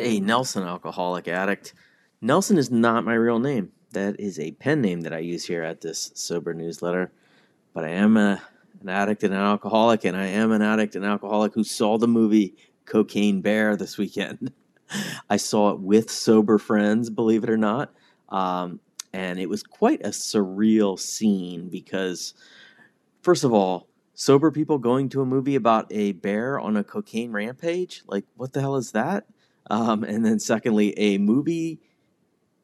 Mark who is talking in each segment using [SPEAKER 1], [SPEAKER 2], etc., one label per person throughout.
[SPEAKER 1] Hey, Nelson, alcoholic addict. Nelson is not my real name. That is a pen name that I use here at this sober newsletter. But I am a, an addict and an alcoholic, and I am an addict and alcoholic who saw the movie Cocaine Bear this weekend. I saw it with sober friends, believe it or not. Um, and it was quite a surreal scene because, first of all, sober people going to a movie about a bear on a cocaine rampage, like, what the hell is that? Um, and then, secondly, a movie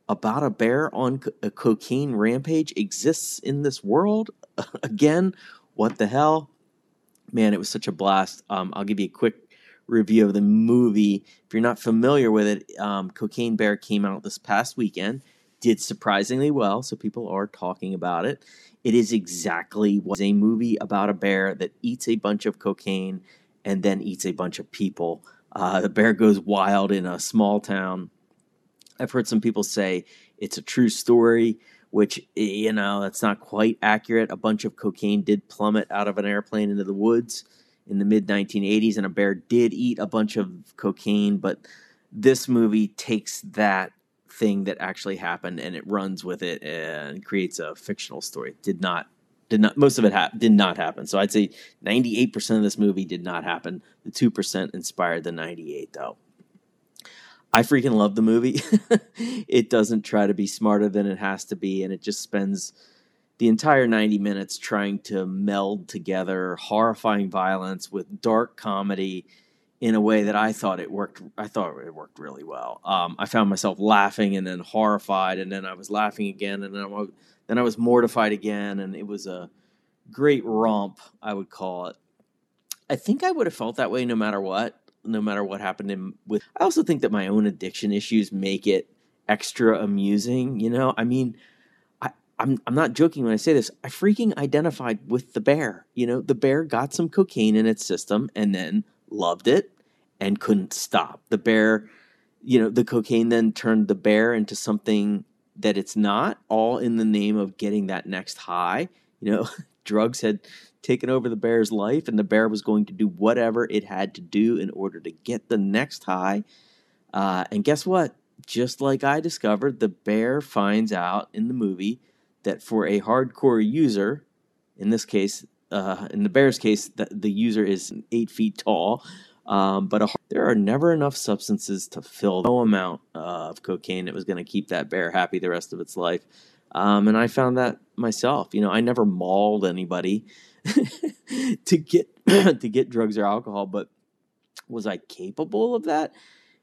[SPEAKER 1] about a bear on a cocaine rampage exists in this world. Again, what the hell? Man, it was such a blast. Um, I'll give you a quick review of the movie. If you're not familiar with it, um, Cocaine Bear came out this past weekend, did surprisingly well, so people are talking about it. It is exactly what a movie about a bear that eats a bunch of cocaine and then eats a bunch of people. Uh, the bear goes wild in a small town. I've heard some people say it's a true story, which, you know, that's not quite accurate. A bunch of cocaine did plummet out of an airplane into the woods in the mid 1980s, and a bear did eat a bunch of cocaine, but this movie takes that thing that actually happened and it runs with it and creates a fictional story. Did not did not most of it ha- did not happen. So I'd say 98% of this movie did not happen. The 2% inspired the 98 though. I freaking love the movie. it doesn't try to be smarter than it has to be and it just spends the entire 90 minutes trying to meld together horrifying violence with dark comedy in a way that I thought it worked. I thought it worked really well. Um, I found myself laughing and then horrified, and then I was laughing again, and then I, then I was mortified again, and it was a great romp, I would call it. I think I would have felt that way no matter what, no matter what happened in with. I also think that my own addiction issues make it extra amusing. You know, I mean. I'm I'm not joking when I say this. I freaking identified with the bear. You know, the bear got some cocaine in its system and then loved it and couldn't stop. The bear, you know, the cocaine then turned the bear into something that it's not, all in the name of getting that next high. You know, drugs had taken over the bear's life, and the bear was going to do whatever it had to do in order to get the next high. Uh, and guess what? Just like I discovered, the bear finds out in the movie that for a hardcore user, in this case, uh, in the bear's case, the, the user is eight feet tall. Um, but there are never enough substances to fill no amount of cocaine that was going to keep that bear happy the rest of its life. Um, and I found that myself. You know, I never mauled anybody to get to get drugs or alcohol, but was I capable of that?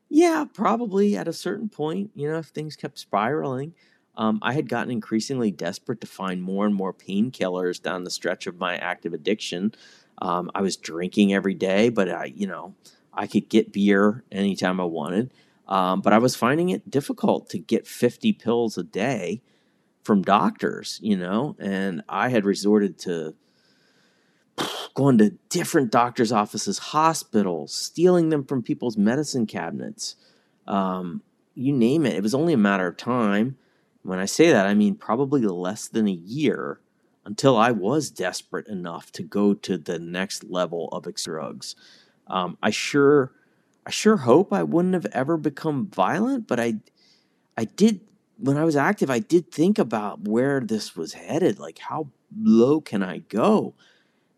[SPEAKER 1] Yeah, probably at a certain point. You know, if things kept spiraling. Um, I had gotten increasingly desperate to find more and more painkillers down the stretch of my active addiction. Um, I was drinking every day, but I, you know, I could get beer anytime I wanted. Um, but I was finding it difficult to get 50 pills a day from doctors, you know, and I had resorted to going to different doctors' offices, hospitals, stealing them from people's medicine cabinets. Um, you name it. It was only a matter of time. When I say that, I mean probably less than a year until I was desperate enough to go to the next level of drugs. Um, I sure, I sure hope I wouldn't have ever become violent, but I, I did when I was active. I did think about where this was headed. Like, how low can I go?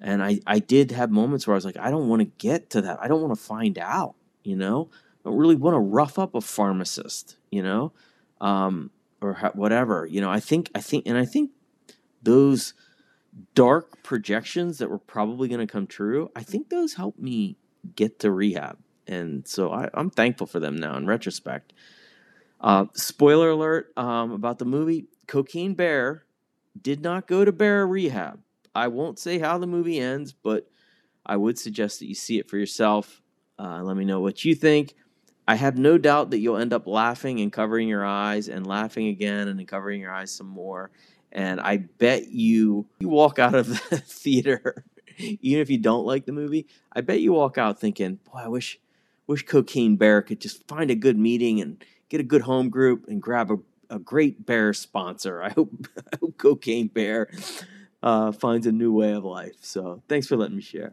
[SPEAKER 1] And I, I did have moments where I was like, I don't want to get to that. I don't want to find out. You know, I don't really want to rough up a pharmacist. You know, um, or whatever. You know, I think, I think, and I think those dark projections that were probably going to come true, I think those helped me get to rehab. And so I, am thankful for them now in retrospect. Uh, spoiler alert um, about the movie Cocaine Bear did not go to bear rehab. I won't say how the movie ends, but I would suggest that you see it for yourself. Uh, let me know what you think. I have no doubt that you'll end up laughing and covering your eyes and laughing again and covering your eyes some more and I bet you you walk out of the theater, even if you don't like the movie. I bet you walk out thinking, "Boy, I wish wish Cocaine Bear could just find a good meeting and get a good home group and grab a, a great bear sponsor." I hope, I hope Cocaine Bear uh, finds a new way of life. So, thanks for letting me share.